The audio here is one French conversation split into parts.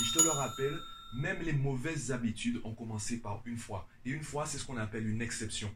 Et je te le rappelle, même les mauvaises habitudes ont commencé par une fois. Et une fois, c'est ce qu'on appelle une exception.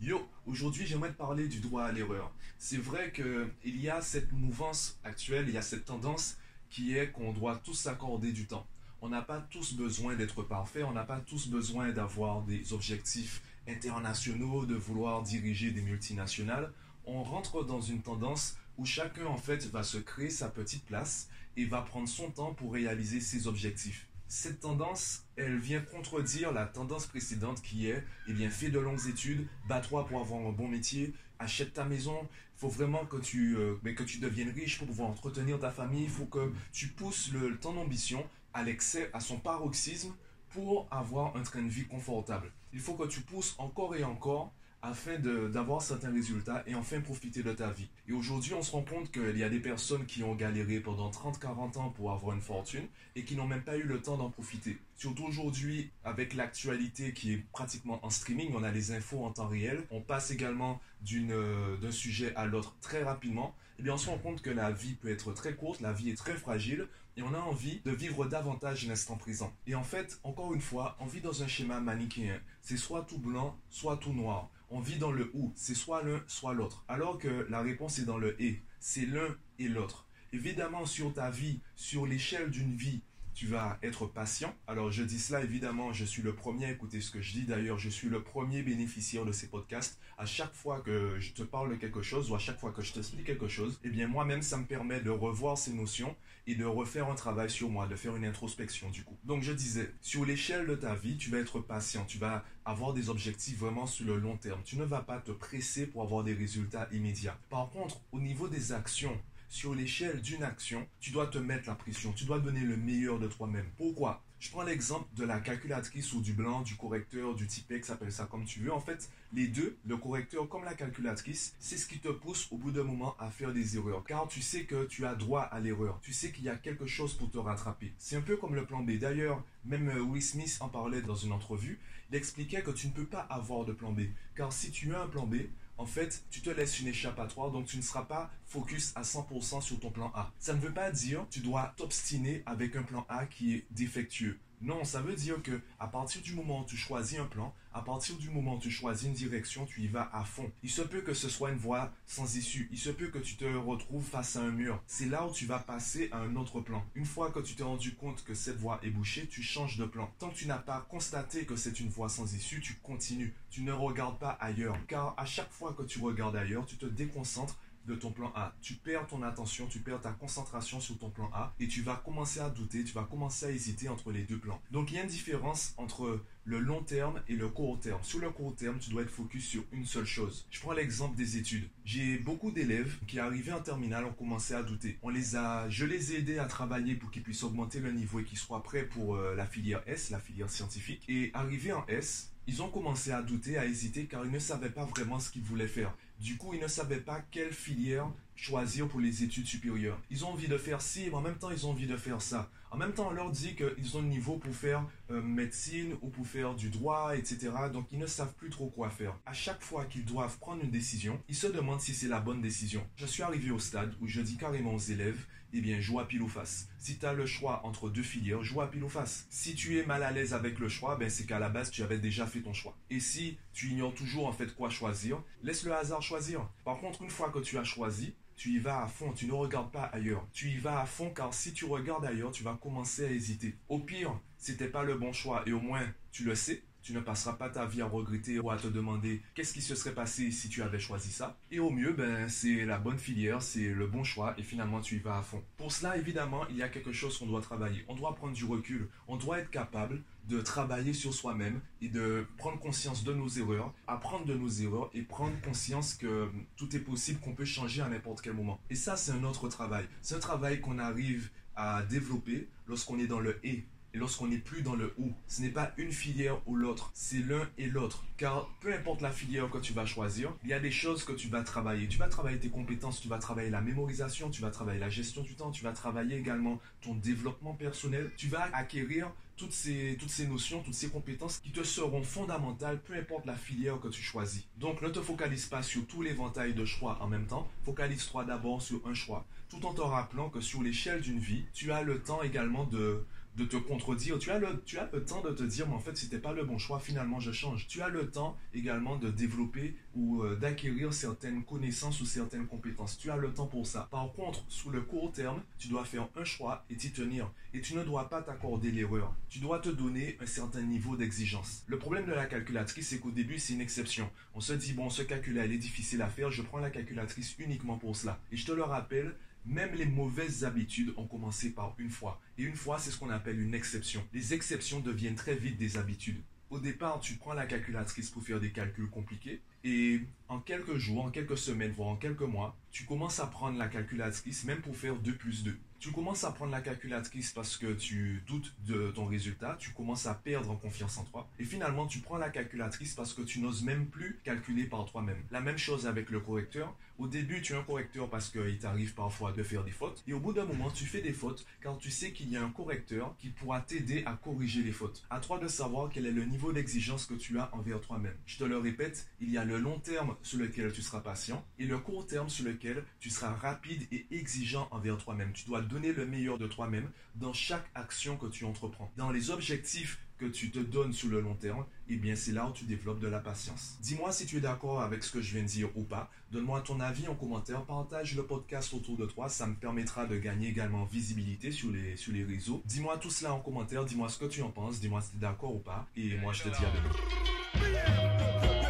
Yo, aujourd'hui j'aimerais te parler du droit à l'erreur. C'est vrai qu'il y a cette mouvance actuelle, il y a cette tendance qui est qu'on doit tous s'accorder du temps. On n'a pas tous besoin d'être parfait, on n'a pas tous besoin d'avoir des objectifs internationaux, de vouloir diriger des multinationales. On rentre dans une tendance où chacun en fait va se créer sa petite place et va prendre son temps pour réaliser ses objectifs. Cette tendance, elle vient contredire la tendance précédente qui est, eh bien, fais de longues études, bats-toi pour avoir un bon métier, achète ta maison. Il faut vraiment que tu, euh, que tu deviennes riche pour pouvoir entretenir ta famille. Il faut que tu pousses le, ton ambition à l'excès, à son paroxysme pour avoir un train de vie confortable. Il faut que tu pousses encore et encore afin d'avoir certains résultats et enfin profiter de ta vie. Et aujourd'hui, on se rend compte qu'il y a des personnes qui ont galéré pendant 30-40 ans pour avoir une fortune et qui n'ont même pas eu le temps d'en profiter. Surtout aujourd'hui, avec l'actualité qui est pratiquement en streaming, on a les infos en temps réel, on passe également euh, d'un sujet à l'autre très rapidement, eh on se rend compte que la vie peut être très courte, la vie est très fragile, et on a envie de vivre davantage l'instant présent. Et en fait, encore une fois, on vit dans un schéma manichéen. C'est soit tout blanc, soit tout noir on vit dans le ou, c'est soit l'un, soit l'autre. Alors que la réponse est dans le et, c'est l'un et l'autre. Évidemment, sur ta vie, sur l'échelle d'une vie, tu vas être patient. Alors je dis cela évidemment, je suis le premier à écouter ce que je dis. D'ailleurs, je suis le premier bénéficiaire de ces podcasts. À chaque fois que je te parle de quelque chose ou à chaque fois que je t'explique quelque chose, eh bien moi-même, ça me permet de revoir ces notions et de refaire un travail sur moi, de faire une introspection du coup. Donc je disais, sur l'échelle de ta vie, tu vas être patient, tu vas avoir des objectifs vraiment sur le long terme. Tu ne vas pas te presser pour avoir des résultats immédiats. Par contre, au niveau des actions, sur l'échelle d'une action, tu dois te mettre la pression, tu dois donner le meilleur de toi-même. Pourquoi? Je prends l'exemple de la calculatrice ou du blanc, du correcteur, du typex, appelle ça comme tu veux. En fait, les deux, le correcteur comme la calculatrice, c'est ce qui te pousse au bout d'un moment à faire des erreurs. Car tu sais que tu as droit à l'erreur. Tu sais qu'il y a quelque chose pour te rattraper. C'est un peu comme le plan B. D'ailleurs, même euh, Will Smith en parlait dans une entrevue. Il expliquait que tu ne peux pas avoir de plan B. Car si tu as un plan B, en fait, tu te laisses une échappatoire, donc tu ne seras pas focus à 100% sur ton plan A. Ça ne veut pas dire que tu dois t'obstiner avec un plan A qui est défectueux. Non, ça veut dire que à partir du moment où tu choisis un plan, à partir du moment où tu choisis une direction, tu y vas à fond. Il se peut que ce soit une voie sans issue. Il se peut que tu te retrouves face à un mur. C'est là où tu vas passer à un autre plan. Une fois que tu t'es rendu compte que cette voie est bouchée, tu changes de plan. Tant que tu n'as pas constaté que c'est une voie sans issue, tu continues. Tu ne regardes pas ailleurs. Car à chaque fois que tu regardes ailleurs, tu te déconcentres de ton plan A. Tu perds ton attention, tu perds ta concentration sur ton plan A et tu vas commencer à douter, tu vas commencer à hésiter entre les deux plans. Donc il y a une différence entre le long terme et le court terme. Sur le court terme, tu dois être focus sur une seule chose. Je prends l'exemple des études. J'ai beaucoup d'élèves qui arrivaient en terminale ont commencé à douter. On les a, je les ai aidés à travailler pour qu'ils puissent augmenter le niveau et qu'ils soient prêts pour euh, la filière S, la filière scientifique. Et arrivés en S, ils ont commencé à douter, à hésiter car ils ne savaient pas vraiment ce qu'ils voulaient faire. Du coup, ils ne savaient pas quelle filière choisir pour les études supérieures. Ils ont envie de faire ci, mais en même temps, ils ont envie de faire ça. En même temps, on leur dit qu'ils ont le niveau pour faire euh, médecine ou pour faire du droit, etc. Donc, ils ne savent plus trop quoi faire. À chaque fois qu'ils doivent prendre une décision, ils se demandent si c'est la bonne décision. Je suis arrivé au stade où je dis carrément aux élèves, eh bien, joue à pile ou face. Si tu as le choix entre deux filières, joue à pile ou face. Si tu es mal à l'aise avec le choix, ben c'est qu'à la base, tu avais déjà fait ton choix. Et si tu ignores toujours en fait quoi choisir, laisse le hasard choisir. Par contre, une fois que tu as choisi, tu y vas à fond, tu ne regardes pas ailleurs. Tu y vas à fond car si tu regardes ailleurs, tu vas commencer à hésiter. Au pire, c'était pas le bon choix et au moins tu le sais, tu ne passeras pas ta vie à regretter ou à te demander qu'est-ce qui se serait passé si tu avais choisi ça. Et au mieux, ben, c'est la bonne filière, c'est le bon choix et finalement tu y vas à fond. Pour cela, évidemment, il y a quelque chose qu'on doit travailler. On doit prendre du recul. On doit être capable de travailler sur soi-même et de prendre conscience de nos erreurs, apprendre de nos erreurs et prendre conscience que tout est possible, qu'on peut changer à n'importe quel moment. Et ça, c'est un autre travail. C'est un travail qu'on arrive à développer lorsqu'on est dans le et lorsqu'on n'est plus dans le ou. Ce n'est pas une filière ou l'autre, c'est l'un et l'autre. Car peu importe la filière que tu vas choisir, il y a des choses que tu vas travailler. Tu vas travailler tes compétences, tu vas travailler la mémorisation, tu vas travailler la gestion du temps, tu vas travailler également ton développement personnel, tu vas acquérir toutes ces, notions, toutes ces compétences qui te seront fondamentales, peu importe la filière que tu choisis. Donc ne te focalise pas sur tout l'éventail de choix en même temps, focalise-toi d'abord sur un choix, tout en te rappelant que sur l'échelle d'une vie, tu as le temps également de, de te contredire. Tu as, le, tu as le temps de te dire, mais en fait, c'était pas le bon choix, finalement, je change. Tu as le temps également de développer ou euh, d'acquérir certaines connaissances ou certaines compétences. Tu as le temps pour ça. Par contre, sous le court terme, tu dois faire un choix et t'y tenir. Et tu ne dois pas t'accorder l'erreur. Tu dois te donner un certain niveau d'exigence. Le problème de la calculatrice, c'est qu'au début, c'est une exception. On se dit, bon, ce calcul-là, il est difficile à faire, je prends la calculatrice uniquement pour cela. Et je te le rappelle, même les mauvaises habitudes ont commencé par une fois. Et une fois, c'est ce qu'on appelle une exception. Les exceptions deviennent très vite des habitudes. Au départ, tu prends la calculatrice pour faire des calculs compliqués. Et en quelques jours, en quelques semaines, voire en quelques mois, tu commences à prendre la calculatrice même pour faire 2 plus 2 tu commences à prendre la calculatrice parce que tu doutes de ton résultat, tu commences à perdre en confiance en toi. Et finalement, tu prends la calculatrice parce que tu n'oses même plus calculer par toi-même. La même chose avec le correcteur. Au début, tu es un correcteur parce qu'il t'arrive parfois de faire des fautes. Et au bout d'un moment, tu fais des fautes car tu sais qu'il y a un correcteur qui pourra t'aider à corriger les fautes. À toi de savoir quel est le niveau d'exigence que tu as envers toi-même. Je te le répète, il y a le long terme sur lequel tu seras patient et le court terme sur lequel tu seras rapide et exigeant envers toi-même. Tu dois donner le meilleur de toi-même dans chaque action que tu entreprends. Dans les objectifs que tu te donnes sur le long terme, eh bien c'est là où tu développes de la patience. Dis-moi si tu es d'accord avec ce que je viens de dire ou pas. Donne-moi ton avis en commentaire, partage le podcast autour de toi, ça me permettra de gagner également visibilité sur les, sur les réseaux. Dis-moi tout cela en commentaire, dis-moi ce que tu en penses, dis-moi si tu es d'accord ou pas, et moi je te dis à demain.